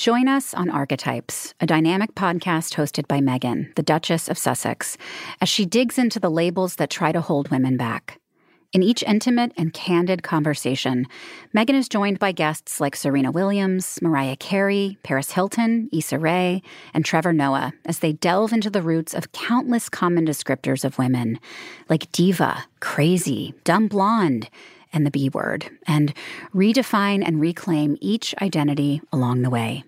Join us on Archetypes, a dynamic podcast hosted by Meghan, the Duchess of Sussex, as she digs into the labels that try to hold women back. In each intimate and candid conversation, Meghan is joined by guests like Serena Williams, Mariah Carey, Paris Hilton, Issa Rae, and Trevor Noah as they delve into the roots of countless common descriptors of women, like diva, crazy, dumb blonde, and the B word, and redefine and reclaim each identity along the way.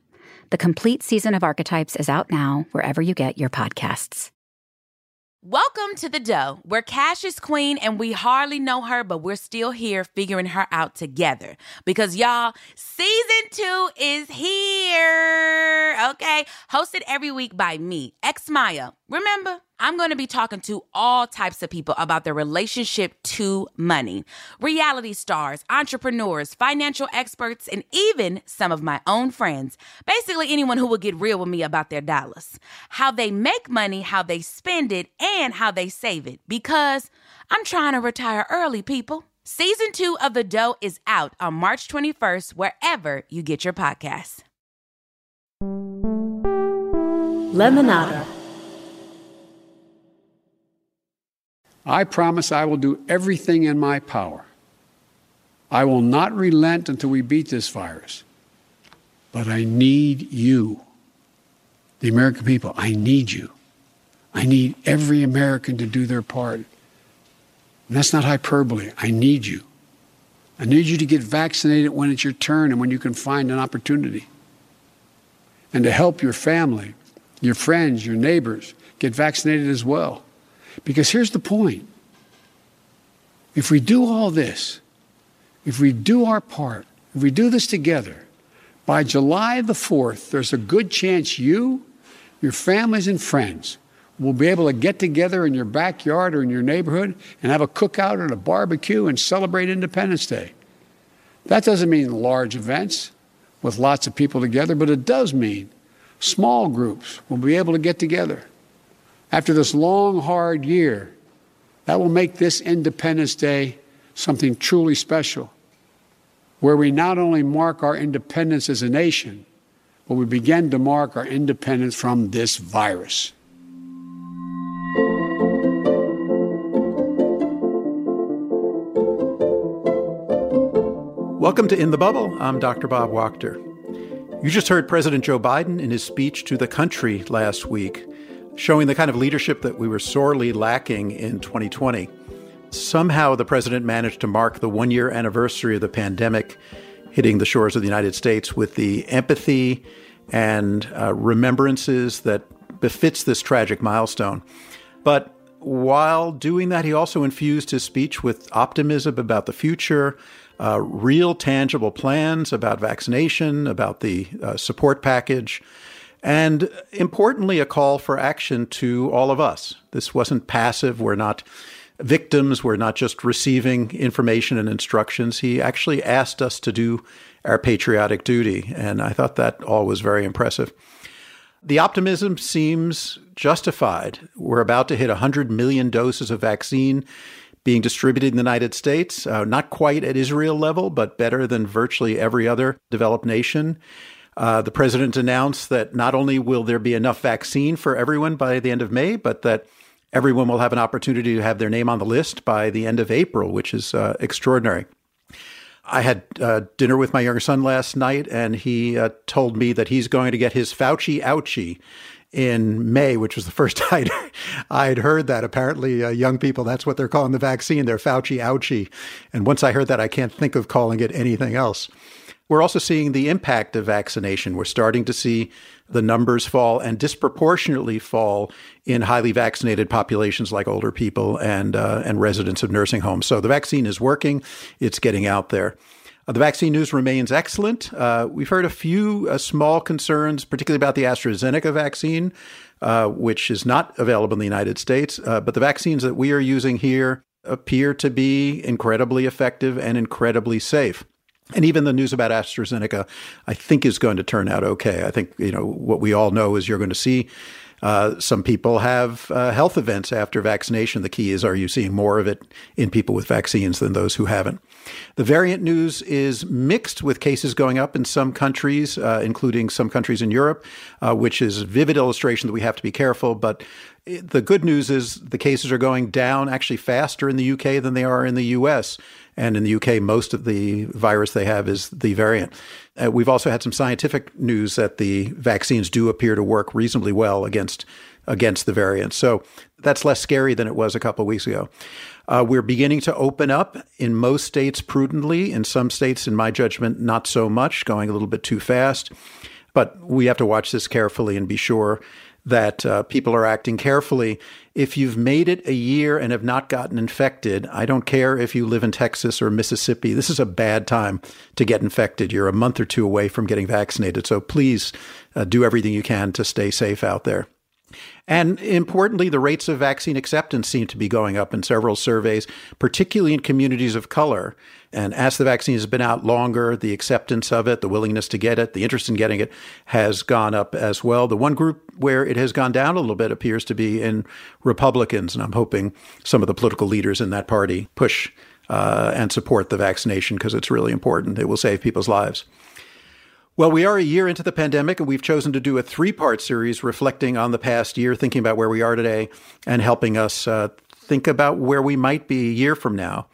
The complete season of Archetypes is out now, wherever you get your podcasts. Welcome to the dough, where Cash is queen and we hardly know her, but we're still here figuring her out together. Because y'all, season two is here. Okay. Hosted every week by me, X Maya. Remember? I'm going to be talking to all types of people about their relationship to money reality stars, entrepreneurs, financial experts, and even some of my own friends. Basically, anyone who will get real with me about their dollars, how they make money, how they spend it, and how they save it. Because I'm trying to retire early, people. Season two of The Dough is out on March 21st, wherever you get your podcasts. Lemonada. I promise I will do everything in my power. I will not relent until we beat this virus. But I need you, the American people. I need you. I need every American to do their part. And that's not hyperbole. I need you. I need you to get vaccinated when it's your turn and when you can find an opportunity. And to help your family, your friends, your neighbors get vaccinated as well. Because here's the point if we do all this, if we do our part, if we do this together, by July the 4th, there's a good chance you, your families, and friends will be able to get together in your backyard or in your neighborhood and have a cookout and a barbecue and celebrate Independence Day. That doesn't mean large events with lots of people together, but it does mean small groups will be able to get together after this long, hard year, that will make this Independence Day something truly special, where we not only mark our independence as a nation, but we begin to mark our independence from this virus. Welcome to In the Bubble. I'm Dr. Bob Wachter. You just heard President Joe Biden in his speech to the country last week showing the kind of leadership that we were sorely lacking in 2020. Somehow the president managed to mark the one year anniversary of the pandemic hitting the shores of the United States with the empathy and uh, remembrances that befits this tragic milestone. But while doing that, he also infused his speech with optimism about the future, uh, real tangible plans about vaccination, about the uh, support package, and importantly, a call for action to all of us. This wasn't passive. We're not victims. We're not just receiving information and instructions. He actually asked us to do our patriotic duty. And I thought that all was very impressive. The optimism seems justified. We're about to hit 100 million doses of vaccine being distributed in the United States, uh, not quite at Israel level, but better than virtually every other developed nation. Uh, the president announced that not only will there be enough vaccine for everyone by the end of May, but that everyone will have an opportunity to have their name on the list by the end of April, which is uh, extraordinary. I had uh, dinner with my younger son last night, and he uh, told me that he's going to get his Fauci ouchie in May, which was the first I'd, I'd heard that. Apparently, uh, young people, that's what they're calling the vaccine, their Fauci ouchie. And once I heard that, I can't think of calling it anything else. We're also seeing the impact of vaccination. We're starting to see the numbers fall and disproportionately fall in highly vaccinated populations like older people and uh, and residents of nursing homes. So the vaccine is working; it's getting out there. Uh, the vaccine news remains excellent. Uh, we've heard a few uh, small concerns, particularly about the AstraZeneca vaccine, uh, which is not available in the United States. Uh, but the vaccines that we are using here appear to be incredibly effective and incredibly safe. And even the news about AstraZeneca, I think, is going to turn out okay. I think you know what we all know is you're going to see uh, some people have uh, health events after vaccination. The key is, are you seeing more of it in people with vaccines than those who haven't? The variant news is mixed with cases going up in some countries, uh, including some countries in Europe, uh, which is vivid illustration that we have to be careful. But the good news is the cases are going down actually faster in the UK than they are in the US. And in the UK, most of the virus they have is the variant. Uh, we've also had some scientific news that the vaccines do appear to work reasonably well against against the variant. So that's less scary than it was a couple of weeks ago. Uh, we're beginning to open up in most states prudently. In some states, in my judgment, not so much, going a little bit too fast. But we have to watch this carefully and be sure that uh, people are acting carefully. If you've made it a year and have not gotten infected, I don't care if you live in Texas or Mississippi. This is a bad time to get infected. You're a month or two away from getting vaccinated. So please uh, do everything you can to stay safe out there. And importantly, the rates of vaccine acceptance seem to be going up in several surveys, particularly in communities of color. And as the vaccine has been out longer, the acceptance of it, the willingness to get it, the interest in getting it has gone up as well. The one group where it has gone down a little bit appears to be in Republicans. And I'm hoping some of the political leaders in that party push uh, and support the vaccination because it's really important. It will save people's lives. Well, we are a year into the pandemic, and we've chosen to do a three part series reflecting on the past year, thinking about where we are today, and helping us uh, think about where we might be a year from now.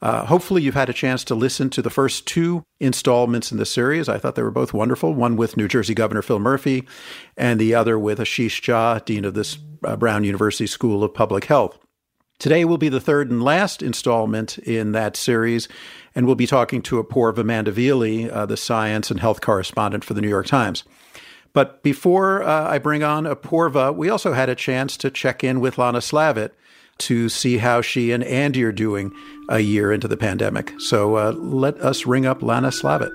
Uh, hopefully, you've had a chance to listen to the first two installments in the series. I thought they were both wonderful one with New Jersey Governor Phil Murphy, and the other with Ashish Jha, Dean of this uh, Brown University School of Public Health. Today will be the third and last installment in that series, and we'll be talking to Apoorva Mandavilli, uh, the science and health correspondent for the New York Times. But before uh, I bring on Apoorva, we also had a chance to check in with Lana Slavitt to see how she and Andy are doing a year into the pandemic. So uh, let us ring up Lana Slavitt.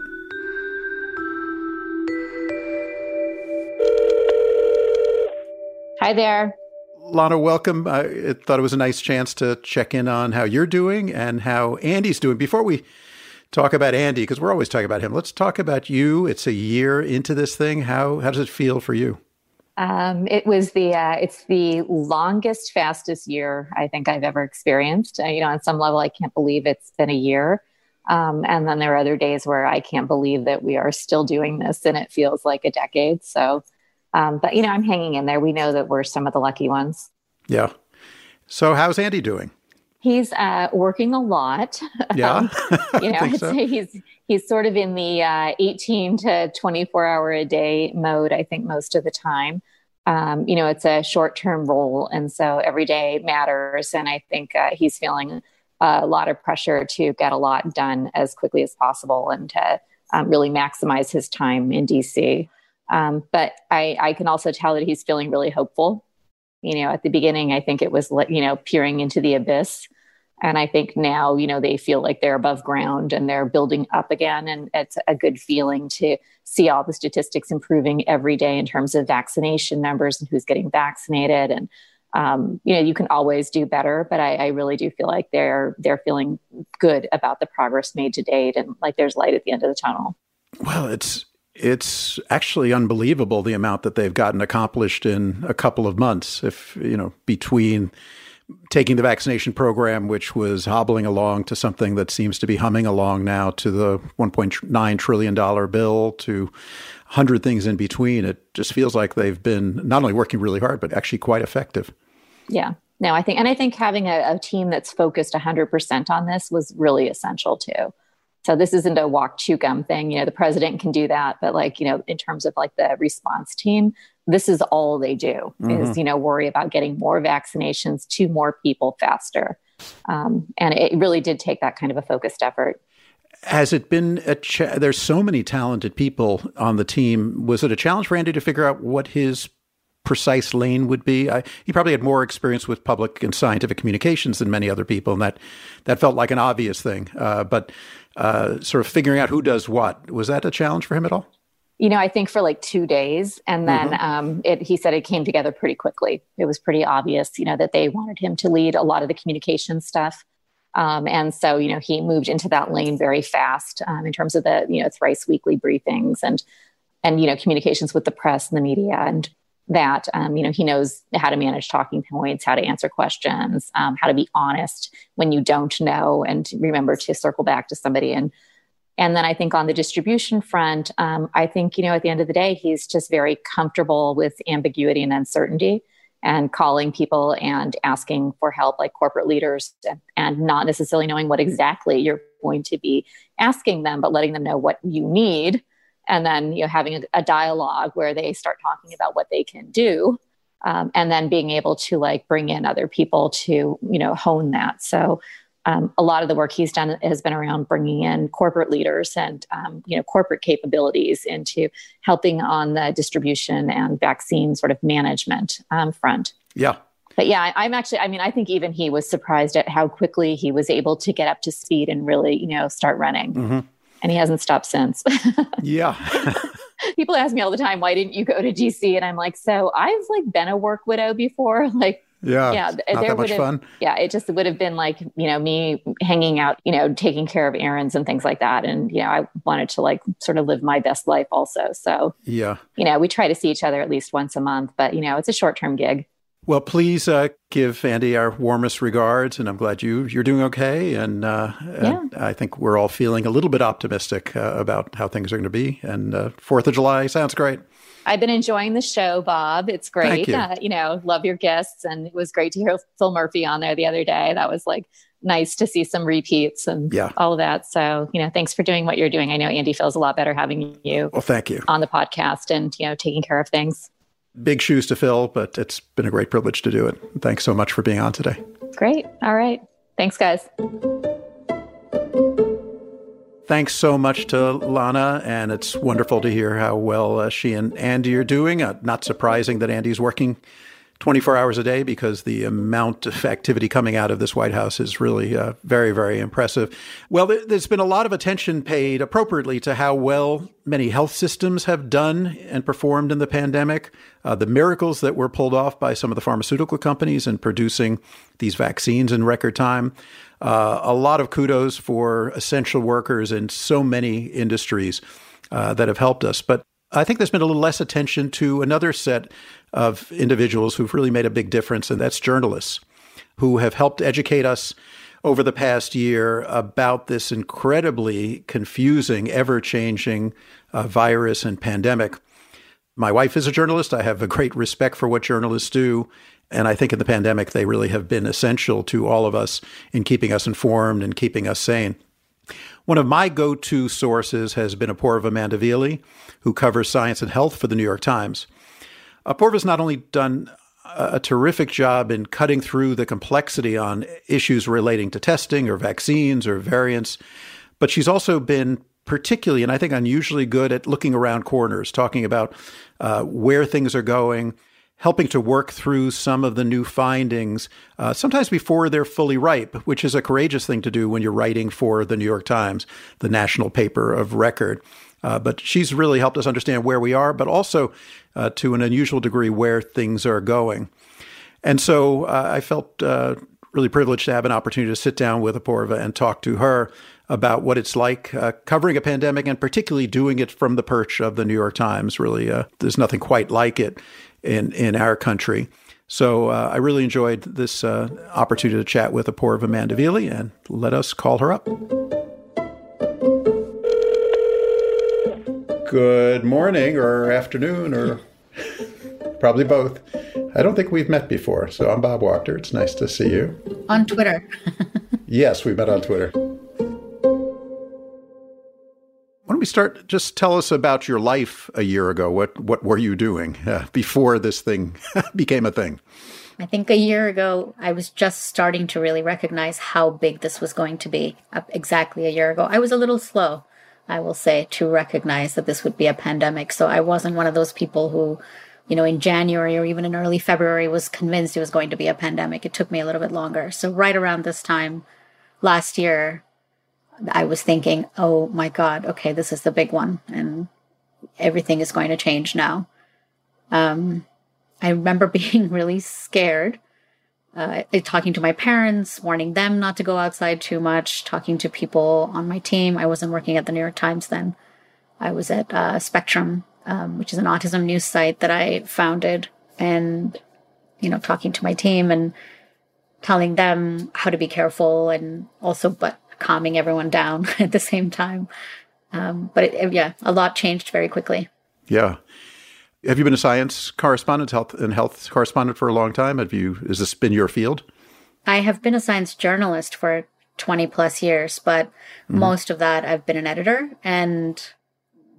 Hi there. Lana, welcome. I thought it was a nice chance to check in on how you're doing and how Andy's doing. Before we talk about Andy, because we're always talking about him, let's talk about you. It's a year into this thing. How how does it feel for you? Um, it was the uh, it's the longest, fastest year I think I've ever experienced. Uh, you know, on some level, I can't believe it's been a year. Um, and then there are other days where I can't believe that we are still doing this, and it feels like a decade. So um, but you know, I'm hanging in there. We know that we're some of the lucky ones. Yeah. So how's Andy doing? He's uh, working a lot. Yeah, um, you know, I'd so. say he's he's sort of in the uh, 18 to 24 hour a day mode. I think most of the time. Um, you know, it's a short term role, and so every day matters. And I think uh, he's feeling a lot of pressure to get a lot done as quickly as possible and to um, really maximize his time in DC. Um, but I, I can also tell that he's feeling really hopeful. You know, at the beginning, I think it was, you know, peering into the abyss. And I think now, you know, they feel like they're above ground and they're building up again. And it's a good feeling to see all the statistics improving every day in terms of vaccination numbers and who's getting vaccinated. And, um, you know, you can always do better, but I, I really do feel like they're they're feeling good about the progress made to date and like there's light at the end of the tunnel. Well, it's it's actually unbelievable the amount that they've gotten accomplished in a couple of months. If, you know, between taking the vaccination program, which was hobbling along to something that seems to be humming along now to the $1.9 trillion bill to 100 things in between, it just feels like they've been not only working really hard, but actually quite effective. Yeah. No, I think, and I think having a, a team that's focused 100% on this was really essential too. So this isn't a walk chew gum thing. You know, the president can do that, but like, you know, in terms of like the response team, this is all they do mm-hmm. is, you know, worry about getting more vaccinations to more people faster. Um, and it really did take that kind of a focused effort. Has it been a cha- there's so many talented people on the team. Was it a challenge for Andy to figure out what his precise lane would be. I, he probably had more experience with public and scientific communications than many other people, and that that felt like an obvious thing. Uh, but uh, sort of figuring out who does what was that a challenge for him at all? You know, I think for like two days, and then mm-hmm. um, it, he said it came together pretty quickly. It was pretty obvious, you know, that they wanted him to lead a lot of the communication stuff. Um, and so, you know, he moved into that lane very fast um, in terms of the, you know, thrice weekly briefings and, and, you know, communications with the press and the media. And that um, you know he knows how to manage talking points how to answer questions um, how to be honest when you don't know and remember to circle back to somebody. And and then i think on the distribution front um, i think you know at the end of the day he's just very comfortable with ambiguity and uncertainty and calling people and asking for help like corporate leaders and not necessarily knowing what exactly you're going to be asking them but letting them know what you need and then you know having a, a dialogue where they start talking about what they can do um, and then being able to like bring in other people to you know hone that. So um, a lot of the work he's done has been around bringing in corporate leaders and um, you know corporate capabilities into helping on the distribution and vaccine sort of management um, front. Yeah. But yeah i'm actually i mean i think even he was surprised at how quickly he was able to get up to speed and really you know start running. Mm-hmm and he hasn't stopped since. yeah. People ask me all the time, why didn't you go to DC? And I'm like, so I've like been a work widow before. Like, yeah, yeah, not there would have, Yeah, it just would have been like you know me hanging out, you know, taking care of errands and things like that, and you know, I wanted to like sort of live my best life also. So yeah, you know, we try to see each other at least once a month, but you know, it's a short term gig. Well, please uh, give Andy our warmest regards, and I'm glad you you're doing okay. And, uh, yeah. and I think we're all feeling a little bit optimistic uh, about how things are going to be. And uh, Fourth of July sounds great. I've been enjoying the show, Bob. It's great. You. Uh, you. know, love your guests, and it was great to hear Phil Murphy on there the other day. That was like nice to see some repeats and yeah. all of that. So, you know, thanks for doing what you're doing. I know Andy feels a lot better having you. Well, thank you on the podcast and you know taking care of things big shoes to fill, but it's been a great privilege to do it. Thanks so much for being on today. Great. All right. Thanks, guys. Thanks so much to Lana, and it's wonderful to hear how well uh, she and Andy are doing. Uh, not surprising that Andy's working 24 hours a day because the amount of activity coming out of this White House is really uh, very, very impressive. Well, there's been a lot of attention paid appropriately to how well many health systems have done and performed in the pandemic, uh, the miracles that were pulled off by some of the pharmaceutical companies in producing these vaccines in record time. Uh, a lot of kudos for essential workers in so many industries uh, that have helped us. But I think there's been a little less attention to another set of individuals who've really made a big difference, and that's journalists who have helped educate us over the past year about this incredibly confusing, ever changing uh, virus and pandemic. My wife is a journalist. I have a great respect for what journalists do. And I think in the pandemic, they really have been essential to all of us in keeping us informed and keeping us sane. One of my go to sources has been Apoorva Mandavilli, who covers science and health for the New York Times. Apoorva's not only done a terrific job in cutting through the complexity on issues relating to testing or vaccines or variants, but she's also been particularly, and I think unusually good at looking around corners, talking about uh, where things are going, helping to work through some of the new findings, uh, sometimes before they're fully ripe, which is a courageous thing to do when you're writing for the New York Times, the national paper of record. Uh, but she's really helped us understand where we are, but also uh, to an unusual degree where things are going. And so uh, I felt uh, really privileged to have an opportunity to sit down with Apoorva and talk to her about what it's like uh, covering a pandemic and particularly doing it from the perch of the New York Times. Really, uh, there's nothing quite like it in, in our country. So uh, I really enjoyed this uh, opportunity to chat with Apoorva Mandavilli, and let us call her up. Good morning or afternoon or probably both. I don't think we've met before. So I'm Bob Wachter. It's nice to see you. On Twitter. yes, we met on Twitter. Why don't we start? Just tell us about your life a year ago. What what were you doing uh, before this thing became a thing? I think a year ago, I was just starting to really recognize how big this was going to be. Uh, exactly a year ago, I was a little slow. I will say, to recognize that this would be a pandemic. So I wasn't one of those people who, you know, in January or even in early February was convinced it was going to be a pandemic. It took me a little bit longer. So right around this time last year, I was thinking, oh my God, okay, this is the big one and everything is going to change now. Um, I remember being really scared uh, talking to my parents, warning them not to go outside too much, talking to people on my team. I wasn't working at the New York Times then. I was at uh, Spectrum um, which is an autism news site that I founded, and you know, talking to my team and telling them how to be careful, and also but calming everyone down at the same time. Um, but it, yeah, a lot changed very quickly. Yeah. Have you been a science correspondent, health and health correspondent for a long time? Have you? Has this been your field? I have been a science journalist for 20 plus years, but mm-hmm. most of that I've been an editor. And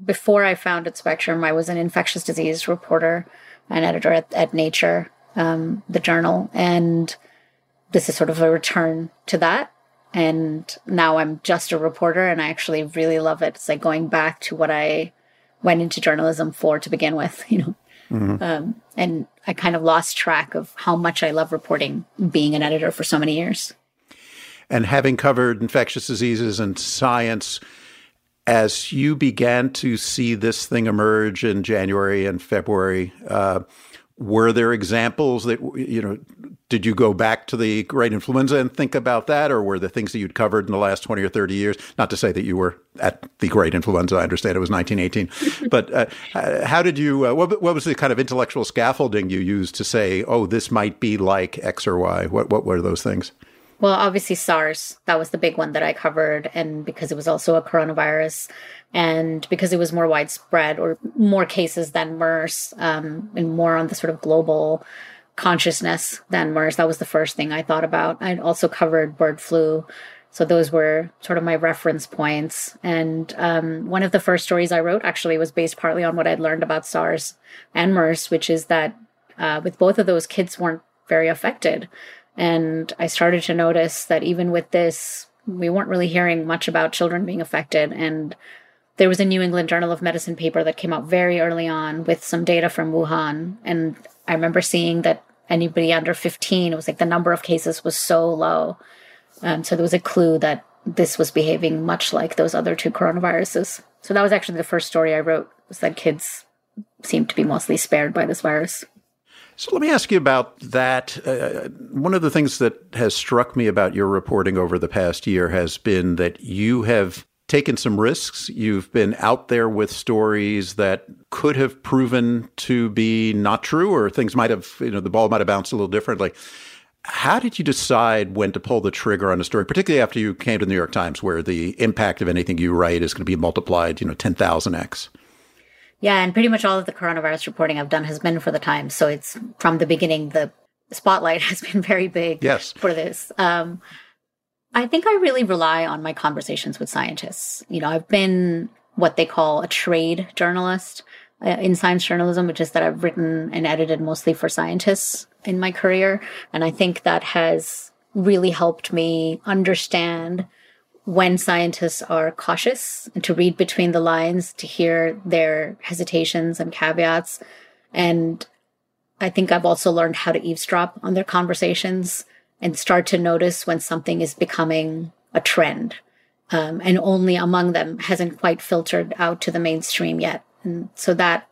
before I founded Spectrum, I was an infectious disease reporter and editor at, at Nature, um, the journal. And this is sort of a return to that. And now I'm just a reporter and I actually really love it. It's like going back to what I went into journalism for to begin with, you know. Mm-hmm. Um, and I kind of lost track of how much I love reporting being an editor for so many years. And having covered infectious diseases and science, as you began to see this thing emerge in January and February, uh, were there examples that you know did you go back to the great influenza and think about that or were the things that you'd covered in the last 20 or 30 years not to say that you were at the great influenza i understand it was 1918 but uh, how did you uh, what, what was the kind of intellectual scaffolding you used to say oh this might be like x or y what, what were those things well, obviously SARS, that was the big one that I covered. And because it was also a coronavirus and because it was more widespread or more cases than MERS um, and more on the sort of global consciousness than MERS, that was the first thing I thought about. I'd also covered bird flu. So those were sort of my reference points. And um, one of the first stories I wrote actually was based partly on what I'd learned about SARS and MERS, which is that uh, with both of those, kids weren't very affected. And I started to notice that even with this, we weren't really hearing much about children being affected. And there was a New England Journal of Medicine paper that came out very early on with some data from Wuhan. And I remember seeing that anybody under 15, it was like the number of cases was so low. Um, so there was a clue that this was behaving much like those other two coronaviruses. So that was actually the first story I wrote was that kids seemed to be mostly spared by this virus. So let me ask you about that. Uh, one of the things that has struck me about your reporting over the past year has been that you have taken some risks. You've been out there with stories that could have proven to be not true, or things might have, you know, the ball might have bounced a little differently. How did you decide when to pull the trigger on a story, particularly after you came to the New York Times, where the impact of anything you write is going to be multiplied, you know, 10,000x? Yeah, and pretty much all of the coronavirus reporting I've done has been for the Times. So it's from the beginning, the spotlight has been very big yes. for this. Um, I think I really rely on my conversations with scientists. You know, I've been what they call a trade journalist uh, in science journalism, which is that I've written and edited mostly for scientists in my career. And I think that has really helped me understand when scientists are cautious and to read between the lines, to hear their hesitations and caveats. And I think I've also learned how to eavesdrop on their conversations and start to notice when something is becoming a trend. Um, and only among them hasn't quite filtered out to the mainstream yet. And so that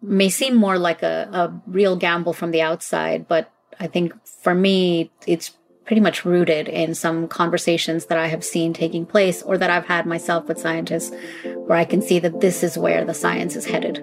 may seem more like a, a real gamble from the outside, but I think for me, it's pretty much rooted in some conversations that I have seen taking place or that I've had myself with scientists where I can see that this is where the science is headed.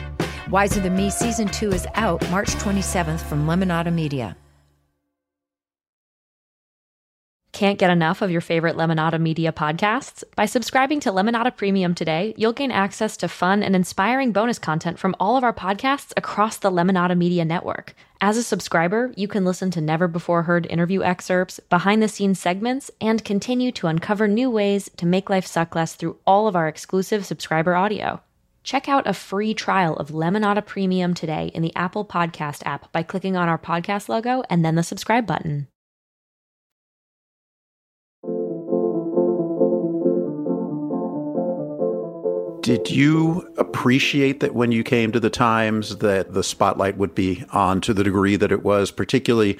Wiser Than Me Season 2 is out March 27th from Lemonada Media. Can't get enough of your favorite Lemonada Media podcasts? By subscribing to Lemonada Premium today, you'll gain access to fun and inspiring bonus content from all of our podcasts across the Lemonada Media network. As a subscriber, you can listen to never before heard interview excerpts, behind the scenes segments, and continue to uncover new ways to make life suck less through all of our exclusive subscriber audio. Check out a free trial of Lemonada Premium today in the Apple Podcast app by clicking on our podcast logo and then the subscribe button. Did you appreciate that when you came to the Times that the spotlight would be on to the degree that it was, particularly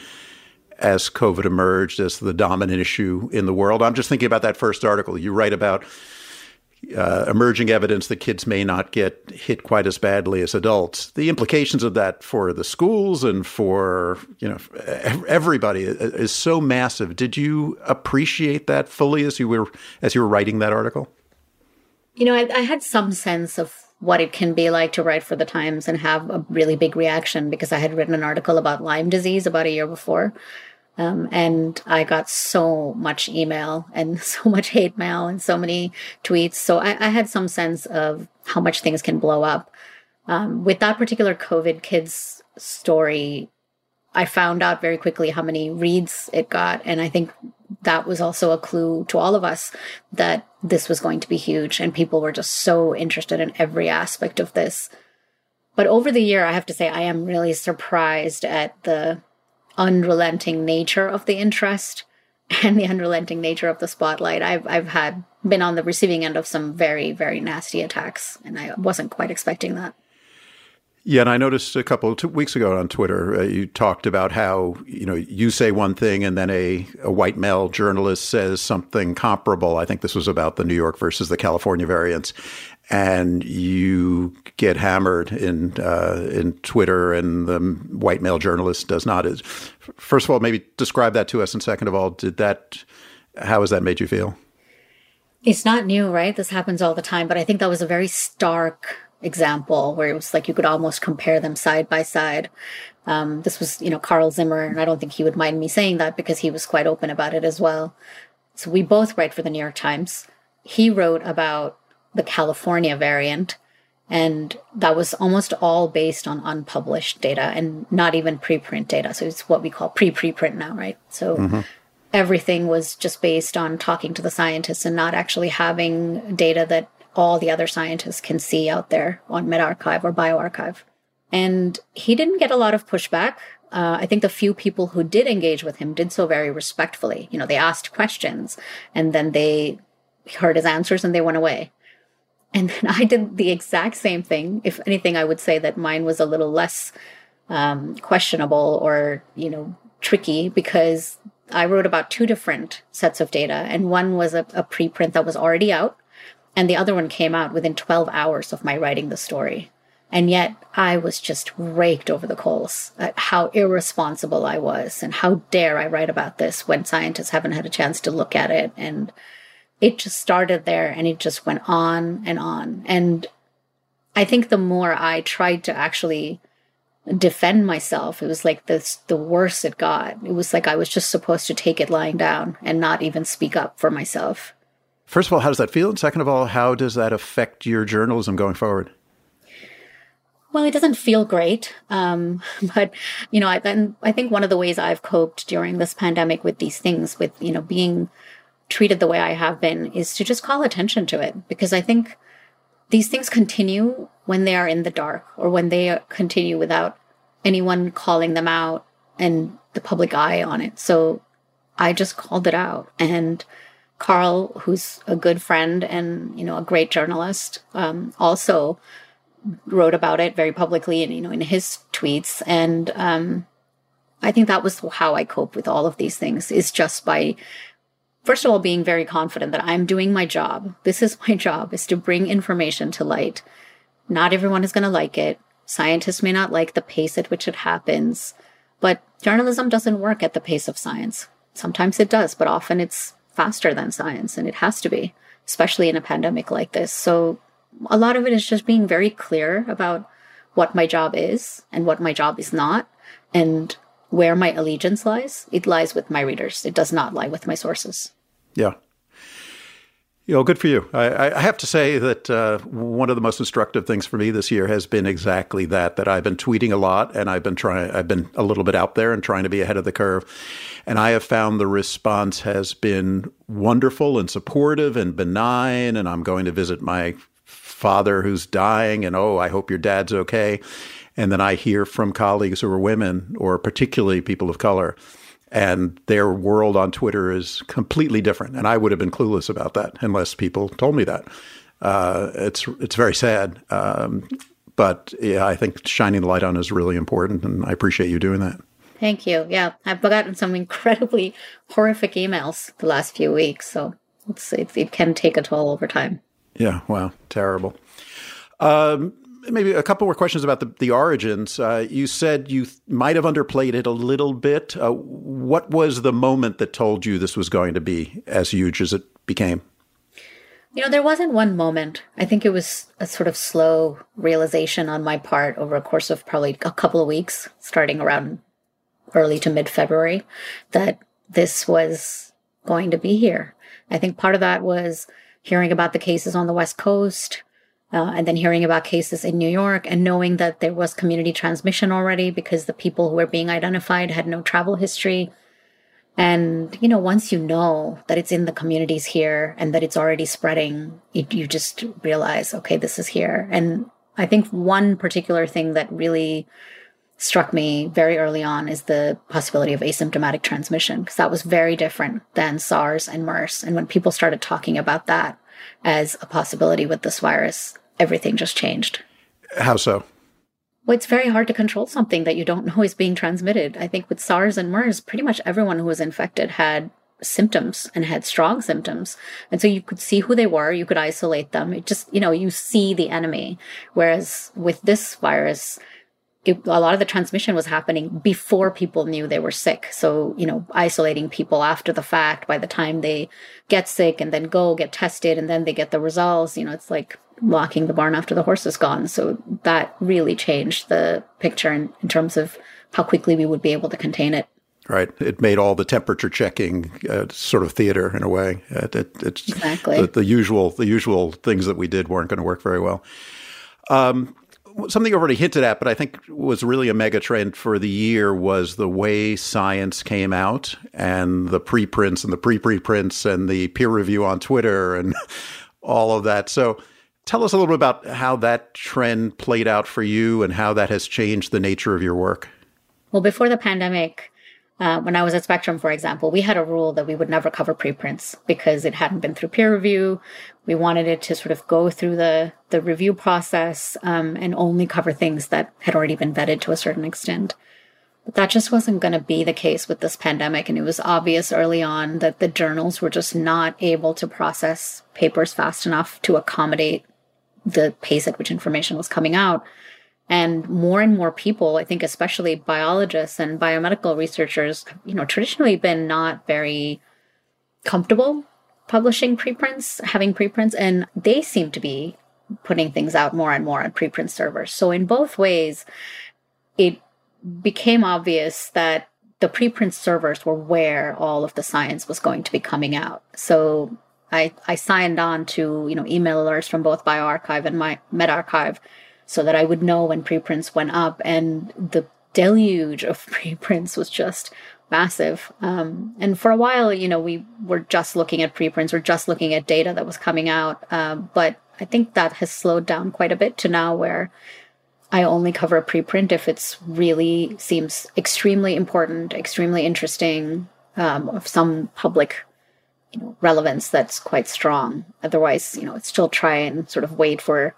as COVID emerged as the dominant issue in the world? I'm just thinking about that first article you write about uh, emerging evidence that kids may not get hit quite as badly as adults. The implications of that for the schools and for you know everybody is so massive. Did you appreciate that fully as you were as you were writing that article? You know, I, I had some sense of what it can be like to write for the Times and have a really big reaction because I had written an article about Lyme disease about a year before. Um, and I got so much email and so much hate mail and so many tweets. So I, I had some sense of how much things can blow up. Um, with that particular COVID kids story, I found out very quickly how many reads it got. And I think that was also a clue to all of us that this was going to be huge. And people were just so interested in every aspect of this. But over the year, I have to say, I am really surprised at the unrelenting nature of the interest and the unrelenting nature of the spotlight. I've I've had been on the receiving end of some very very nasty attacks, and I wasn't quite expecting that. Yeah, and I noticed a couple of weeks ago on Twitter, uh, you talked about how you know you say one thing and then a, a white male journalist says something comparable. I think this was about the New York versus the California variants, and you get hammered in uh, in Twitter, and the white male journalist does not. First of all, maybe describe that to us, and second of all, did that how has that made you feel? It's not new, right? This happens all the time, but I think that was a very stark example where it was like you could almost compare them side by side. Um, this was, you know, Carl Zimmer, and I don't think he would mind me saying that because he was quite open about it as well. So we both write for the New York Times. He wrote about the California variant. And that was almost all based on unpublished data and not even preprint data. So it's what we call pre preprint now, right? So mm-hmm. everything was just based on talking to the scientists and not actually having data that all the other scientists can see out there on medRxiv or bioRxiv. And he didn't get a lot of pushback. Uh, I think the few people who did engage with him did so very respectfully. You know, they asked questions and then they heard his answers and they went away. And then I did the exact same thing. If anything, I would say that mine was a little less um, questionable or, you know, tricky because I wrote about two different sets of data. And one was a, a preprint that was already out, and the other one came out within 12 hours of my writing the story. And yet I was just raked over the coals at how irresponsible I was and how dare I write about this when scientists haven't had a chance to look at it and it just started there and it just went on and on. And I think the more I tried to actually defend myself, it was like this the worse it got. It was like I was just supposed to take it lying down and not even speak up for myself. First of all, how does that feel? And second of all, how does that affect your journalism going forward? Well, it doesn't feel great, um, but you know, I, I think one of the ways I've coped during this pandemic with these things, with you know, being treated the way I have been is to just call attention to it because I think these things continue when they are in the dark or when they continue without anyone calling them out and the public eye on it. So I just called it out. And Carl, who's a good friend and you know a great journalist, um, also wrote about it very publicly and you know in his tweets. And um, I think that was how I cope with all of these things is just by first of all, being very confident that I'm doing my job. This is my job is to bring information to light. Not everyone is going to like it. Scientists may not like the pace at which it happens, but journalism doesn't work at the pace of science. Sometimes it does, but often it's faster than science and it has to be, especially in a pandemic like this. So a lot of it is just being very clear about what my job is and what my job is not and where my allegiance lies, it lies with my readers. It does not lie with my sources. Yeah. You know, good for you. I, I have to say that uh, one of the most instructive things for me this year has been exactly that. That I've been tweeting a lot, and I've been trying. I've been a little bit out there and trying to be ahead of the curve, and I have found the response has been wonderful and supportive and benign. And I'm going to visit my father who's dying, and oh, I hope your dad's okay. And then I hear from colleagues who are women or particularly people of color, and their world on Twitter is completely different. And I would have been clueless about that unless people told me that. Uh, it's it's very sad. Um, but yeah, I think shining the light on is really important, and I appreciate you doing that. Thank you. Yeah, I've gotten some incredibly horrific emails the last few weeks, so it's, it, it can take a toll over time. Yeah, wow, terrible. Um, maybe a couple more questions about the, the origins. Uh, you said you th- might have underplayed it a little bit. Uh, what was the moment that told you this was going to be as huge as it became? You know, there wasn't one moment. I think it was a sort of slow realization on my part over a course of probably a couple of weeks, starting around early to mid February, that this was going to be here. I think part of that was hearing about the cases on the West Coast, uh, and then hearing about cases in New York and knowing that there was community transmission already because the people who were being identified had no travel history. And, you know, once you know that it's in the communities here and that it's already spreading, it, you just realize, okay, this is here. And I think one particular thing that really struck me very early on is the possibility of asymptomatic transmission, because that was very different than SARS and MERS. And when people started talking about that as a possibility with this virus, everything just changed. How so? Well, it's very hard to control something that you don't know is being transmitted. I think with SARS and MERS, pretty much everyone who was infected had symptoms and had strong symptoms. And so you could see who they were, you could isolate them. It just, you know, you see the enemy. Whereas with this virus, it, a lot of the transmission was happening before people knew they were sick. So, you know, isolating people after the fact by the time they get sick and then go get tested and then they get the results, you know, it's like locking the barn after the horse is gone. So that really changed the picture in, in terms of how quickly we would be able to contain it. Right. It made all the temperature checking uh, sort of theater in a way. It, it, it's exactly the, the, usual the usual things that we did weren't going to work very well. Um, something you already hinted at, but I think was really a mega trend for the year was the way science came out and the preprints and the pre-preprints and the peer review on Twitter and all of that. So Tell us a little bit about how that trend played out for you and how that has changed the nature of your work. Well, before the pandemic, uh, when I was at Spectrum, for example, we had a rule that we would never cover preprints because it hadn't been through peer review. We wanted it to sort of go through the the review process um, and only cover things that had already been vetted to a certain extent. But that just wasn't going to be the case with this pandemic. And it was obvious early on that the journals were just not able to process papers fast enough to accommodate the pace at which information was coming out. And more and more people, I think, especially biologists and biomedical researchers, you know, traditionally been not very comfortable publishing preprints, having preprints, and they seem to be putting things out more and more on preprint servers. So in both ways, it became obvious that the preprint servers were where all of the science was going to be coming out. So I, I signed on to, you know, email alerts from both bioRxiv and my medRxiv so that I would know when preprints went up. And the deluge of preprints was just massive. Um, and for a while, you know, we were just looking at preprints, we're just looking at data that was coming out. Um, but I think that has slowed down quite a bit to now where I only cover a preprint if it's really seems extremely important, extremely interesting, um, of some public you know, relevance that's quite strong. Otherwise, you know, it's still try and sort of wait for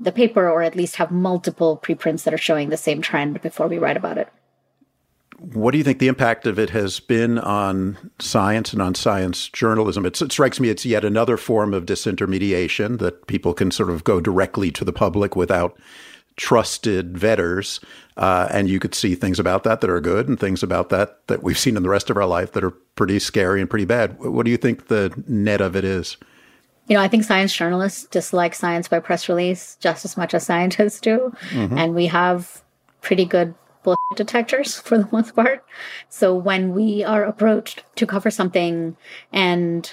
the paper or at least have multiple preprints that are showing the same trend before we write about it. What do you think the impact of it has been on science and on science journalism? It's, it strikes me it's yet another form of disintermediation that people can sort of go directly to the public without trusted vetters. Uh, and you could see things about that that are good and things about that that we've seen in the rest of our life that are pretty scary and pretty bad. What do you think the net of it is? You know, I think science journalists dislike science by press release just as much as scientists do. Mm-hmm. And we have pretty good bullshit detectors for the most part. So when we are approached to cover something and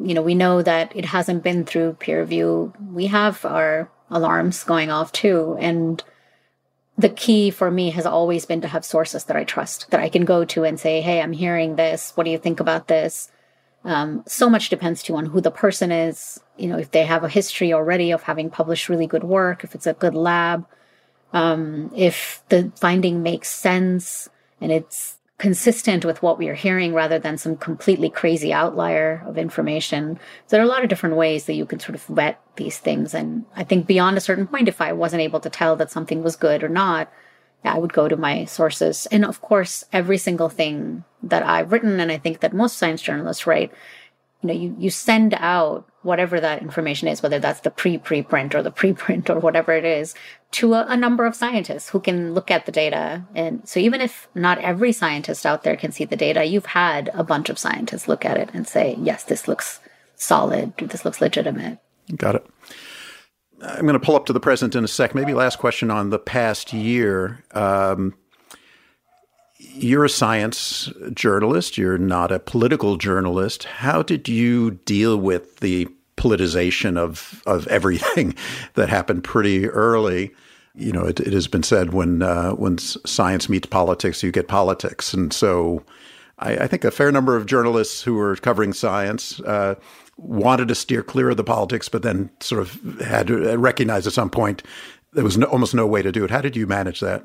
you know, we know that it hasn't been through peer review, we have our alarms going off too. And the key for me has always been to have sources that I trust, that I can go to and say, Hey, I'm hearing this. What do you think about this? Um, so much depends too on who the person is. You know, if they have a history already of having published really good work, if it's a good lab, um, if the finding makes sense and it's consistent with what we are hearing rather than some completely crazy outlier of information. So there are a lot of different ways that you can sort of vet these things. And I think beyond a certain point, if I wasn't able to tell that something was good or not, I would go to my sources. And of course, every single thing that I've written, and I think that most science journalists write, you know, you, you send out whatever that information is, whether that's the pre preprint or the preprint or whatever it is, to a, a, number of scientists who can look at the data. And so even if not every scientist out there can see the data, you've had a bunch of scientists look at it and say, yes, this looks solid, this looks legitimate. Got it. I'm going to pull up to the present in a sec. Maybe last question on the past year. Um, you're a science journalist. You're not a political journalist. How did you deal with the politicization of of everything that happened pretty early? You know, it, it has been said when uh, when science meets politics, you get politics, and so I, I, think a fair number of journalists who are covering science uh, wanted to steer clear of the politics, but then sort of had to recognize at some point there was no, almost no way to do it. How did you manage that?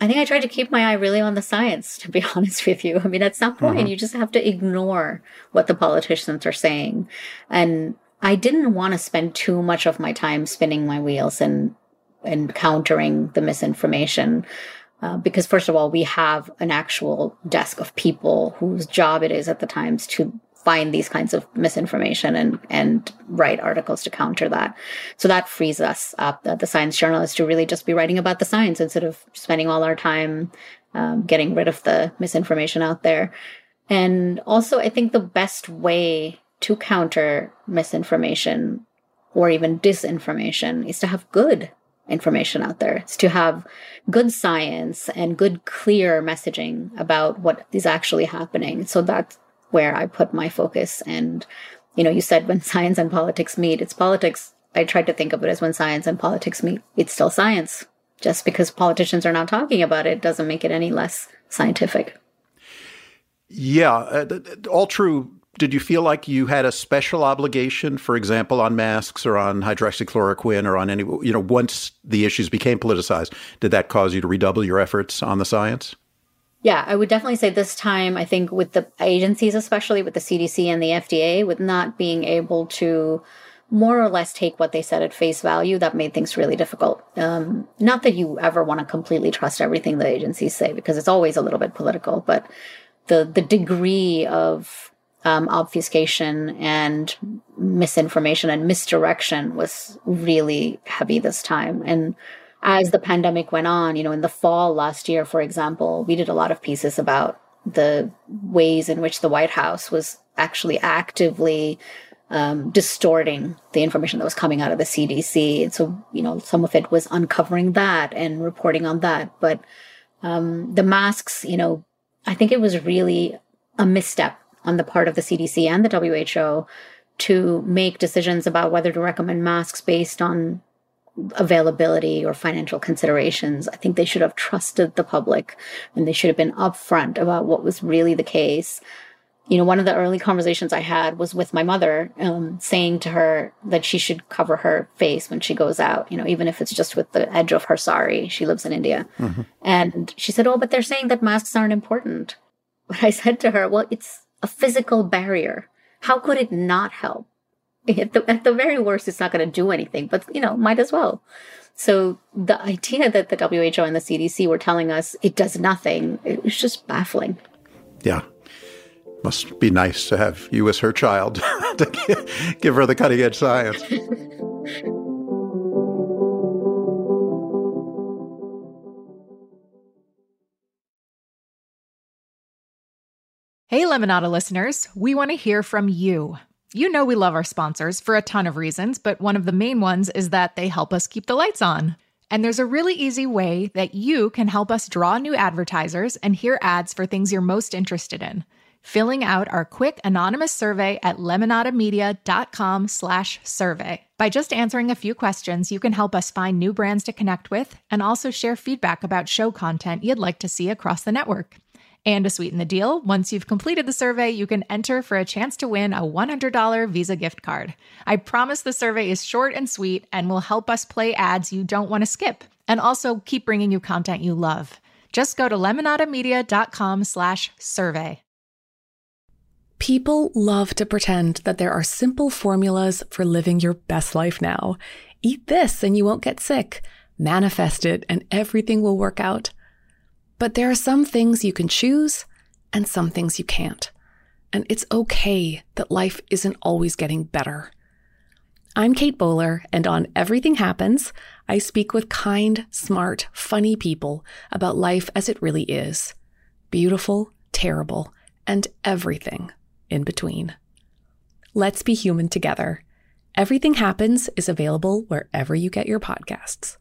I think I tried to keep my eye really on the science, to be honest with you. I mean, at some point, mm-hmm. you just have to ignore what the politicians are saying. And I didn't want to spend too much of my time spinning my wheels and, and countering the misinformation. Uh, because first of all, we have an actual desk of people whose job it is at the Times to find these kinds of misinformation and and write articles to counter that. So that frees us up, the, the science journalists, to really just be writing about the science instead of spending all our time um, getting rid of the misinformation out there. And also, I think the best way to counter misinformation or even disinformation is to have good information out there. It's to have good science and good, clear messaging about what is actually happening. So that where I put my focus. And, you know, you said when science and politics meet, it's politics. I tried to think of it as when science and politics meet, it's still science. Just because politicians are not talking about it doesn't make it any less scientific. Yeah, uh, all true. Did you feel like you had a special obligation, for example, on masks or on hydroxychloroquine or on any, you know, once the issues became politicized, did that cause you to redouble your efforts on the science? Yeah, I would definitely say this time, I think with the agencies, especially with the CDC and the FDA, with not being able to more or less take what they said at face value, that made things really difficult. Um, not that you ever want to completely trust everything the agencies say, because it's always a little bit political, but the, the degree of um, obfuscation and misinformation and misdirection was really heavy this time. And as the pandemic went on, you know, in the fall last year, for example, we did a lot of pieces about the ways in which the White House was actually actively um, distorting the information that was coming out of the CDC. And so, you know, some of it was uncovering that and reporting on that. But um, the masks, you know, I think it was really a misstep on the part of the CDC and the WHO to make decisions about whether to recommend masks based on availability or financial considerations. I think they should have trusted the public and they should have been upfront about what was really the case. You know, one of the early conversations I had was with my mother, um, saying to her that she should cover her face when she goes out, you know, even if it's just with the edge of her sari. She lives in India. Mm-hmm. And she said, Oh, but they're saying that masks aren't important. But I said to her, Well, it's a physical barrier. How could it not help? At the, at the very worst, it's not going to do anything, but you know, might as well. So the idea that the WHO and the CDC were telling us it does nothing, it was just baffling. Yeah. Must be nice to have you as her child to give her the cutting edge science. Hey, Lemonada listeners, we want to hear from you. You know, we love our sponsors for a ton of reasons, but one of the main ones is that they help us keep the lights on. And there's a really easy way that you can help us draw new advertisers and hear ads for things you're most interested in. Filling out our quick anonymous survey at lemonadamedia.com/survey. By just answering a few questions, you can help us find new brands to connect with and also share feedback about show content you'd like to see across the network. And to sweeten the deal, once you've completed the survey, you can enter for a chance to win a $100 Visa gift card. I promise the survey is short and sweet and will help us play ads you don't want to skip and also keep bringing you content you love. Just go to lemonadamedia.com slash survey. People love to pretend that there are simple formulas for living your best life now. Eat this and you won't get sick. Manifest it and everything will work out. But there are some things you can choose and some things you can't. And it's okay that life isn't always getting better. I'm Kate Bowler, and on Everything Happens, I speak with kind, smart, funny people about life as it really is beautiful, terrible, and everything in between. Let's be human together. Everything Happens is available wherever you get your podcasts.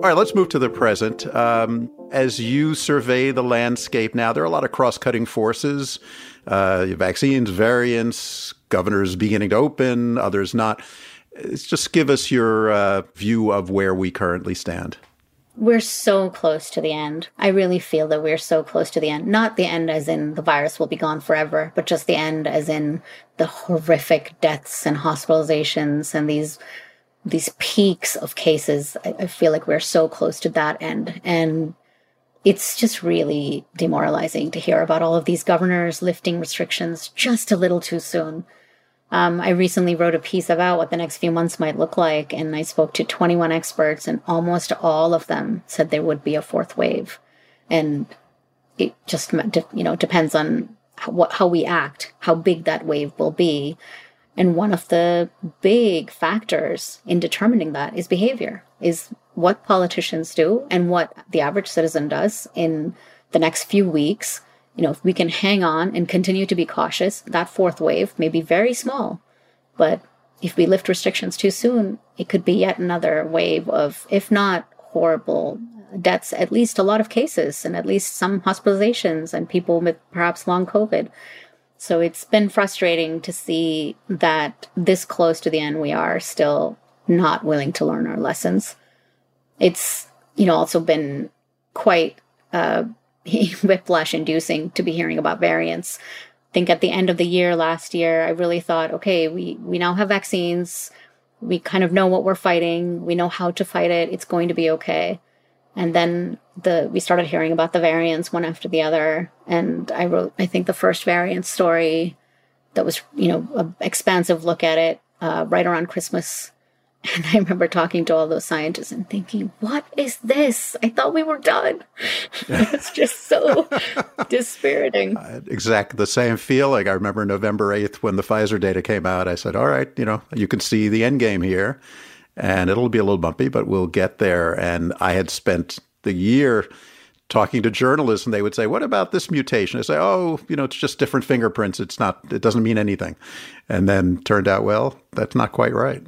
All right, let's move to the present. Um, as you survey the landscape now, there are a lot of cross cutting forces uh, vaccines, variants, governors beginning to open, others not. It's just give us your uh, view of where we currently stand. We're so close to the end. I really feel that we're so close to the end. Not the end as in the virus will be gone forever, but just the end as in the horrific deaths and hospitalizations and these these peaks of cases. I, I feel like we're so close to that end. And it's just really demoralizing to hear about all of these governors lifting restrictions just a little too soon. Um, I recently wrote a piece about what the next few months might look like, and I spoke to 21 experts, and almost all of them said there would be a fourth wave. And it just, you know, depends on what, how we act, how big that wave will be. And one of the big factors in determining that is behavior, is what politicians do and what the average citizen does in the next few weeks. You know, if we can hang on and continue to be cautious, that fourth wave may be very small. But if we lift restrictions too soon, it could be yet another wave of, if not horrible deaths, at least a lot of cases and at least some hospitalizations and people with perhaps long COVID. So it's been frustrating to see that this close to the end, we are still not willing to learn our lessons. It's, you know, also been quite uh, whiplash inducing to be hearing about variants. I think at the end of the year last year, I really thought, okay, we, we now have vaccines. We kind of know what we're fighting. We know how to fight it. It's going to be okay. And then the we started hearing about the variants one after the other. And I wrote, I think, the first variant story that was, you know, an expansive look at it uh, right around Christmas. And I remember talking to all those scientists and thinking, what is this? I thought we were done. it's just so dispiriting. exactly the same feeling. I remember November 8th when the Pfizer data came out. I said, all right, you know, you can see the end game here and it'll be a little bumpy, but we'll get there. And I had spent the year talking to journalists, and they would say, "What about this mutation?" I say, "Oh, you know, it's just different fingerprints. It's not. It doesn't mean anything." And then turned out, well, that's not quite right.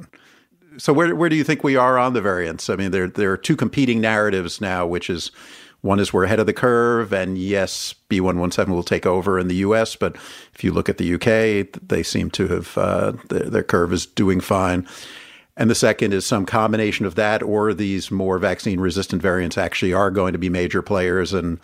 So where where do you think we are on the variants? I mean, there there are two competing narratives now, which is one is we're ahead of the curve, and yes, B117 will take over in the U.S. But if you look at the UK, they seem to have uh, their, their curve is doing fine. And the second is some combination of that or these more vaccine resistant variants actually are going to be major players and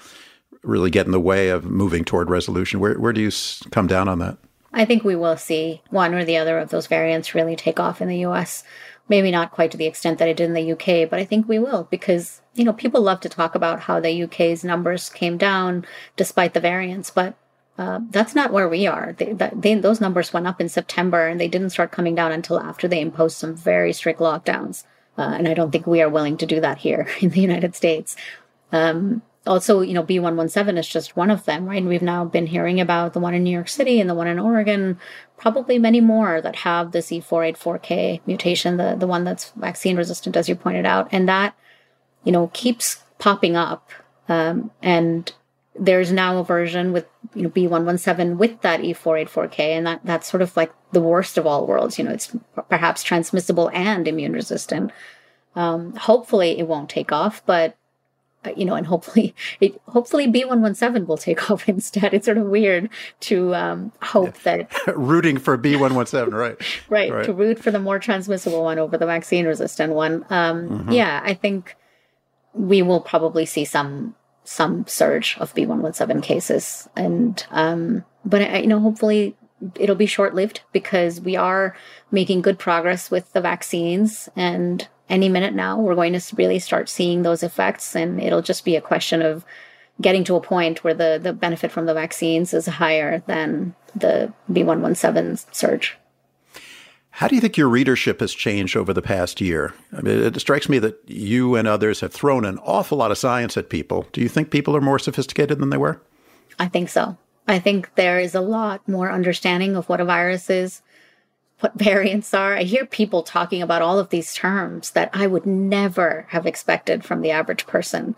really get in the way of moving toward resolution. Where, where do you come down on that? I think we will see one or the other of those variants really take off in the US. Maybe not quite to the extent that it did in the UK, but I think we will because, you know, people love to talk about how the UK's numbers came down despite the variants, but uh, that's not where we are. They, they, those numbers went up in September and they didn't start coming down until after they imposed some very strict lockdowns. Uh, and I don't think we are willing to do that here in the United States. Um, also, you know, B117 is just one of them, right? And we've now been hearing about the one in New York City and the one in Oregon, probably many more that have this E484K mutation, the, the one that's vaccine resistant, as you pointed out. And that, you know, keeps popping up. Um, and there's now a version with you know B117 with that E484K, and that that's sort of like the worst of all worlds. You know, it's perhaps transmissible and immune resistant. Um, hopefully, it won't take off, but uh, you know, and hopefully, it hopefully B117 will take off instead. It's sort of weird to um, hope yeah. that rooting for B117, right. right? right? to root for the more transmissible one over the vaccine resistant one. Um, mm-hmm. Yeah, I think we will probably see some some surge of B117 cases. And, um, but I, you know, hopefully it'll be short lived because we are making good progress with the vaccines. And any minute now, we're going to really start seeing those effects. And it'll just be a question of getting to a point where the, the benefit from the vaccines is higher than the B117 surge. How do you think your readership has changed over the past year? I mean, it strikes me that you and others have thrown an awful lot of science at people. Do you think people are more sophisticated than they were? I think so. I think there is a lot more understanding of what a virus is, what variants are. I hear people talking about all of these terms that I would never have expected from the average person.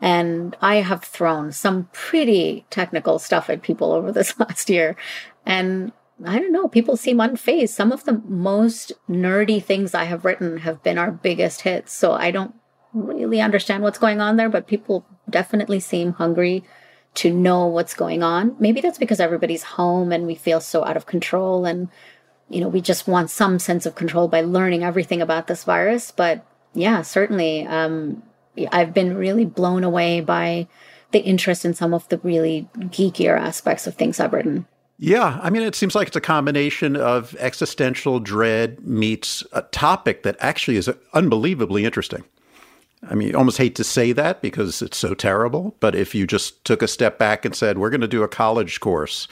And I have thrown some pretty technical stuff at people over this last year. And I don't know, people seem unfazed. Some of the most nerdy things I have written have been our biggest hits. So I don't really understand what's going on there, but people definitely seem hungry to know what's going on. Maybe that's because everybody's home and we feel so out of control and you know, we just want some sense of control by learning everything about this virus, but yeah, certainly um I've been really blown away by the interest in some of the really geekier aspects of things I've written. Yeah, I mean, it seems like it's a combination of existential dread meets a topic that actually is unbelievably interesting. I mean, you almost hate to say that because it's so terrible, but if you just took a step back and said, we're going to do a college course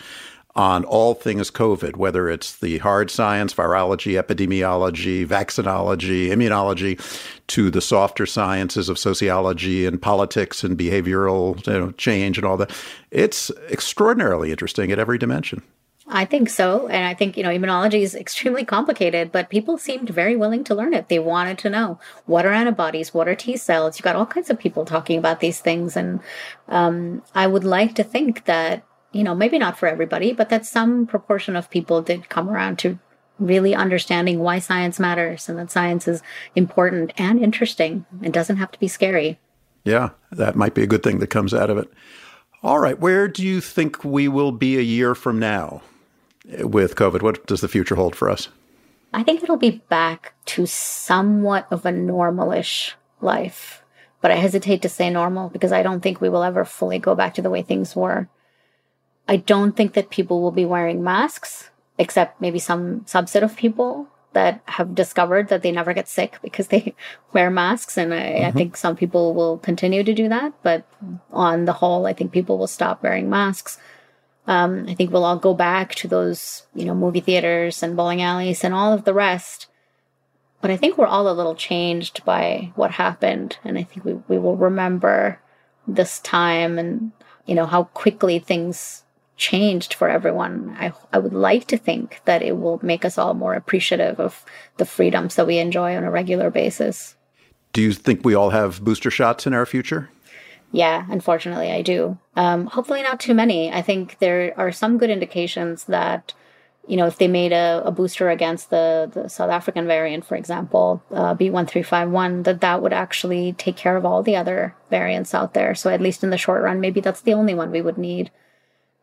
on all things COVID, whether it's the hard science, virology, epidemiology, vaccinology, immunology, to the softer sciences of sociology and politics and behavioral you know, change and all that. It's extraordinarily interesting at every dimension. I think so. And I think, you know, immunology is extremely complicated, but people seemed very willing to learn it. They wanted to know what are antibodies, what are T cells. You've got all kinds of people talking about these things. And um, I would like to think that you know, maybe not for everybody, but that some proportion of people did come around to really understanding why science matters and that science is important and interesting and doesn't have to be scary. Yeah, that might be a good thing that comes out of it. All right, where do you think we will be a year from now with COVID? What does the future hold for us? I think it'll be back to somewhat of a normalish life. But I hesitate to say normal because I don't think we will ever fully go back to the way things were. I don't think that people will be wearing masks, except maybe some subset of people that have discovered that they never get sick because they wear masks. And I, mm-hmm. I, think some people will continue to do that. But on the whole, I think people will stop wearing masks. Um, I think we'll all go back to those, you know, movie theaters and bowling alleys and all of the rest. But I think we're all a little changed by what happened. And I think we, we will remember this time and, you know, how quickly things changed for everyone. I, I would like to think that it will make us all more appreciative of the freedoms that we enjoy on a regular basis. Do you think we all have booster shots in our future? Yeah, unfortunately, I do. Um, hopefully, not too many. I think there are some good indications that, you know, if they made a, a booster against the, the South African variant, for example, uh, B1351, that that would actually take care of all the other variants out there. So, at least in the short run, maybe that's the only one we would need.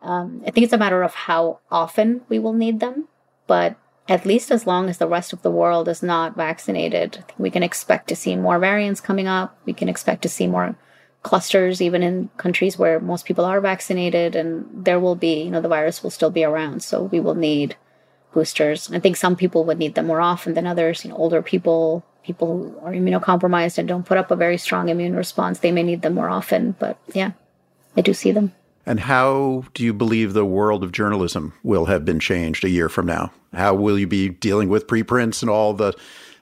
Um, I think it's a matter of how often we will need them, but at least as long as the rest of the world is not vaccinated, we can expect to see more variants coming up. We can expect to see more clusters, even in countries where most people are vaccinated, and there will be, you know, the virus will still be around. So we will need boosters. I think some people would need them more often than others. You know, older people, people who are immunocompromised and don't put up a very strong immune response, they may need them more often. But yeah, I do see them. And how do you believe the world of journalism will have been changed a year from now? How will you be dealing with preprints and all the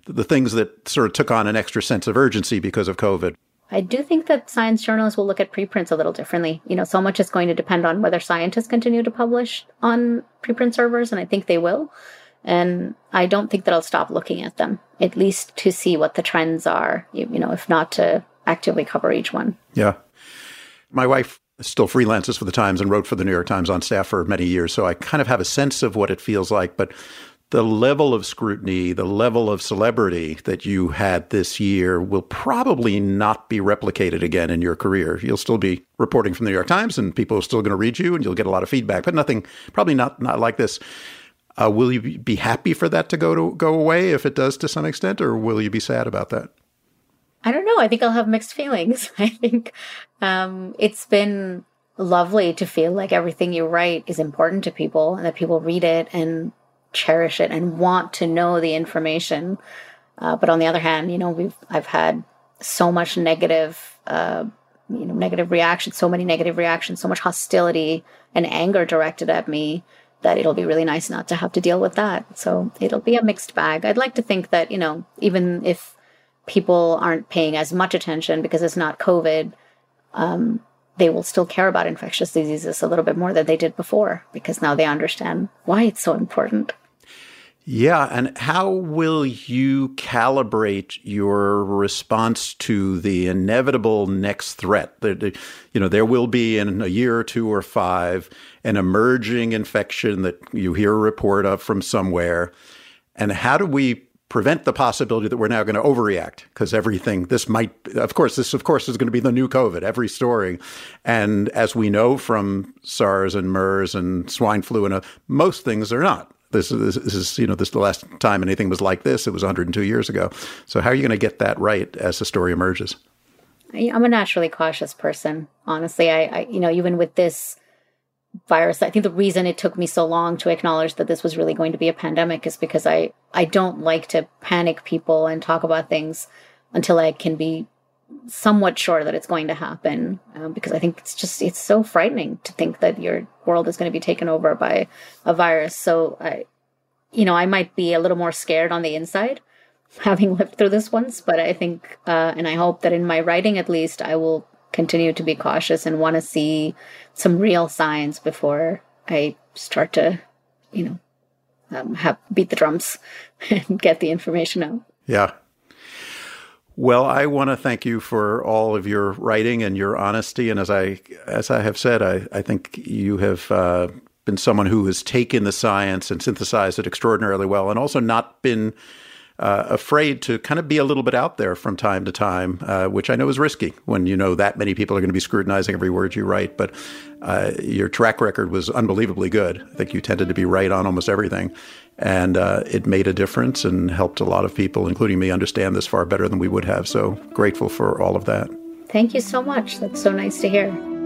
the things that sort of took on an extra sense of urgency because of COVID? I do think that science journalists will look at preprints a little differently. You know, so much is going to depend on whether scientists continue to publish on preprint servers, and I think they will. And I don't think that I'll stop looking at them, at least to see what the trends are, you, you know, if not to actively cover each one. Yeah. My wife still freelances for the Times and wrote for the New York Times on staff for many years. So I kind of have a sense of what it feels like. But the level of scrutiny, the level of celebrity that you had this year will probably not be replicated again in your career. You'll still be reporting from the New York Times and people are still going to read you and you'll get a lot of feedback, but nothing, probably not, not like this. Uh, will you be happy for that to go to go away if it does to some extent, or will you be sad about that? I don't know. I think I'll have mixed feelings. I think um, it's been lovely to feel like everything you write is important to people and that people read it and cherish it and want to know the information. Uh, but on the other hand, you know, we've I've had so much negative, uh, you know, negative reactions, so many negative reactions, so much hostility and anger directed at me that it'll be really nice not to have to deal with that. So it'll be a mixed bag. I'd like to think that you know, even if people aren't paying as much attention because it's not COVID, um, they will still care about infectious diseases a little bit more than they did before because now they understand why it's so important. Yeah, and how will you calibrate your response to the inevitable next threat? You know, there will be in a year or two or five an emerging infection that you hear a report of from somewhere. And how do we prevent the possibility that we're now going to overreact because everything this might of course this of course is going to be the new covid every story. And as we know from SARS and MERS and swine flu and uh, most things are not. This is, this is you know this is the last time anything was like this it was 102 years ago. So how are you going to get that right as the story emerges? I'm a naturally cautious person honestly. I, I you know even with this virus. I think the reason it took me so long to acknowledge that this was really going to be a pandemic is because I I don't like to panic people and talk about things until I can be somewhat sure that it's going to happen um, because I think it's just it's so frightening to think that your world is going to be taken over by a virus. So I you know, I might be a little more scared on the inside having lived through this once, but I think uh, and I hope that in my writing at least I will continue to be cautious and want to see some real signs before I start to, you know, um, have beat the drums and get the information out. Yeah. Well, I want to thank you for all of your writing and your honesty. And as I as I have said, I, I think you have uh, been someone who has taken the science and synthesized it extraordinarily well, and also not been uh, afraid to kind of be a little bit out there from time to time, uh, which I know is risky when you know that many people are going to be scrutinizing every word you write. But uh, your track record was unbelievably good. I think you tended to be right on almost everything. And uh, it made a difference and helped a lot of people, including me, understand this far better than we would have. So grateful for all of that. Thank you so much. That's so nice to hear.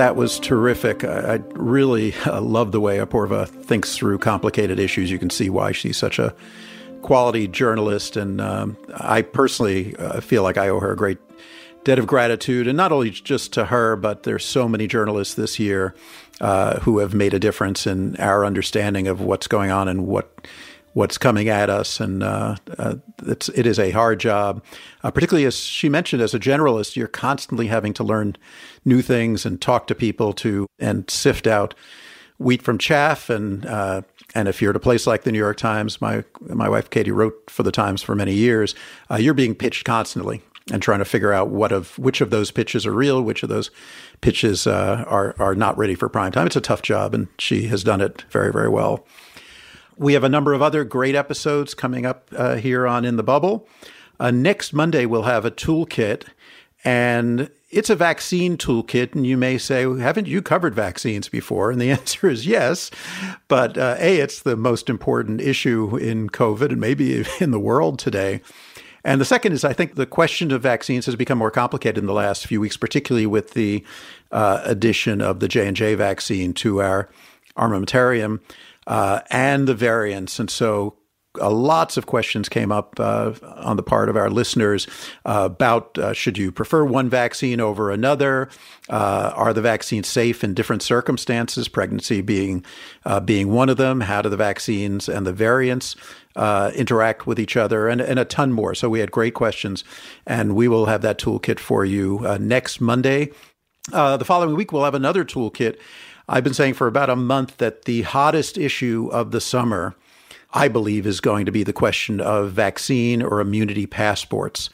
That was terrific. I, I really uh, love the way Apoorva thinks through complicated issues. You can see why she's such a quality journalist. And um, I personally uh, feel like I owe her a great debt of gratitude. And not only just to her, but there's so many journalists this year uh, who have made a difference in our understanding of what's going on and what what's coming at us, and uh, uh, it's it is a hard job. Uh, particularly as she mentioned, as a generalist, you're constantly having to learn new things and talk to people to and sift out wheat from chaff. And uh, and if you're at a place like the New York Times, my my wife Katie wrote for the Times for many years. Uh, you're being pitched constantly and trying to figure out what of which of those pitches are real, which of those pitches uh, are are not ready for prime time. It's a tough job, and she has done it very very well. We have a number of other great episodes coming up uh, here on In the Bubble. Uh, next Monday, we'll have a toolkit, and it's a vaccine toolkit. And you may say, haven't you covered vaccines before? And the answer is yes. But uh, A, it's the most important issue in COVID and maybe in the world today. And the second is, I think the question of vaccines has become more complicated in the last few weeks, particularly with the uh, addition of the J and J vaccine to our armamentarium uh, and the variants. And so uh, lots of questions came up uh, on the part of our listeners uh, about uh, should you prefer one vaccine over another? Uh, are the vaccines safe in different circumstances? Pregnancy being uh, being one of them. How do the vaccines and the variants interact with each other? And, and a ton more. So we had great questions, and we will have that toolkit for you next Monday. the following week, we'll have another toolkit I've been saying for about a month that the hottest issue of the summer, I believe, is going to be the question of vaccine or immunity passports.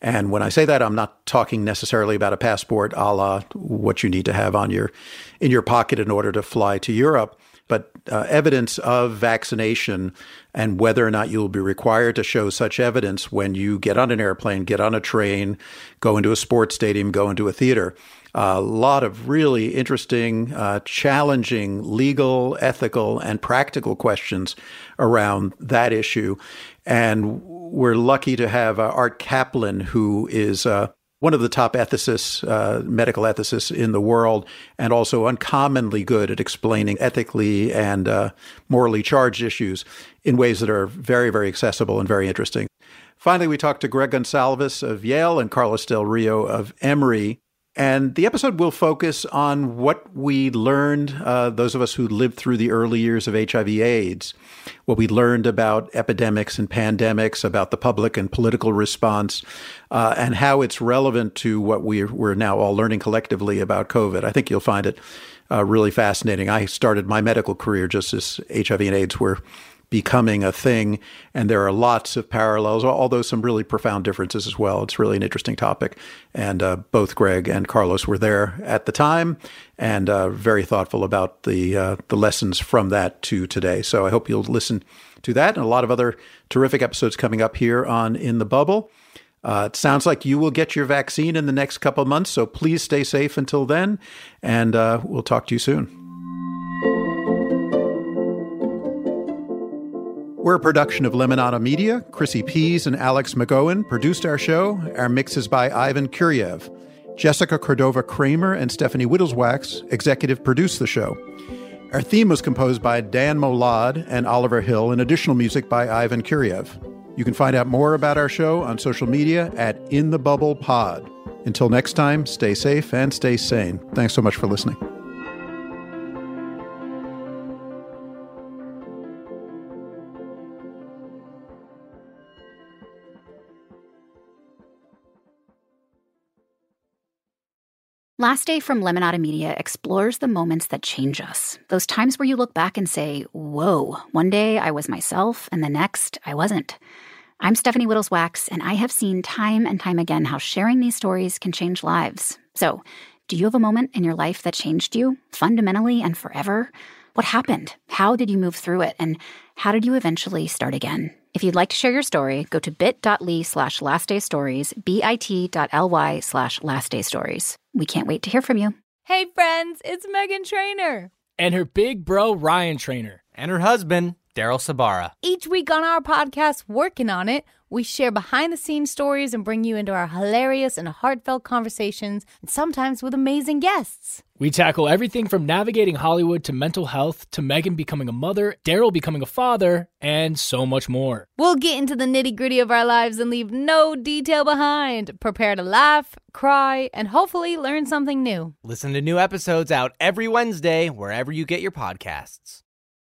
And when I say that, I'm not talking necessarily about a passport a la what you need to have on your in your pocket in order to fly to Europe, but uh, evidence of vaccination and whether or not you'll be required to show such evidence when you get on an airplane, get on a train, go into a sports stadium, go into a theater. A lot of really interesting, uh, challenging legal, ethical, and practical questions around that issue. And we're lucky to have uh, Art Caplan, who is uh, one of the top ethicists, uh, medical ethicists in the world, and also uncommonly good at explaining ethically and uh, morally charged issues in ways that are very, very accessible and very interesting. Finally, we talked to Greg Gonsalves of Yale and Carlos Del Rio of Emory. And the episode will focus on what we learned, uh, those of us who lived through the early years of HIV/AIDS, what we learned about epidemics and pandemics, about the public and political response, uh, and how it's relevant to what we're, we're now all learning collectively about COVID. I think you'll find it uh, really fascinating. I started my medical career just as HIV and AIDS were becoming a thing. And there are lots of parallels, although some really profound differences as well. It's really an interesting topic. And uh, both Greg and Carlos were there at the time and uh, very thoughtful about the, uh, the lessons from that to today. So I hope you'll listen to that and a lot of other terrific episodes coming up here on In the Bubble. Uh, it sounds like you will get your vaccine in the next couple months, so please stay safe until then, and uh, we'll talk to you soon. We're a production of Lemonada Media. Kryssy Pease and Alex McGowan produced our show. Our mix is by Ivan Kuraev. Jessica Cordova Kramer and Stephanie Wittels Wachs executive produced the show. Our theme was composed by Dan Molad and Oliver Hill, and additional music by Ivan Kuraev. You can find out more about our show on social media at In the Bubble Pod. Until next time, stay safe and stay sane. Thanks so much for listening. Last Day from Lemonada Media explores the moments that change us. Those times where you look back and say, whoa, one day I was myself, and the next I wasn't. I'm Stephanie Wittels Wachs, and I have seen time and time again how sharing these stories can change lives. So, do you have a moment in your life that changed you fundamentally and forever? What happened? How did you move through it? And how did you eventually start again? If you'd like to share your story, go to bit.ly slash lastdaystories, bit.ly slash lastdaystories. We can't wait to hear from you. Hey friends, it's Meghan Trainor. And her big bro, Ryan Trainor. And her husband, Daryl Sabara. Each week on our podcast, Working on It, we share behind the scenes stories and bring you into our hilarious and heartfelt conversations, and sometimes with amazing guests. We tackle everything from navigating Hollywood to mental health to Meghan becoming a mother, Daryl becoming a father, and so much more. We'll get into the nitty gritty of our lives and leave no detail behind. Prepare to laugh, cry, and hopefully learn something new. Listen to new episodes out every Wednesday wherever you get your podcasts.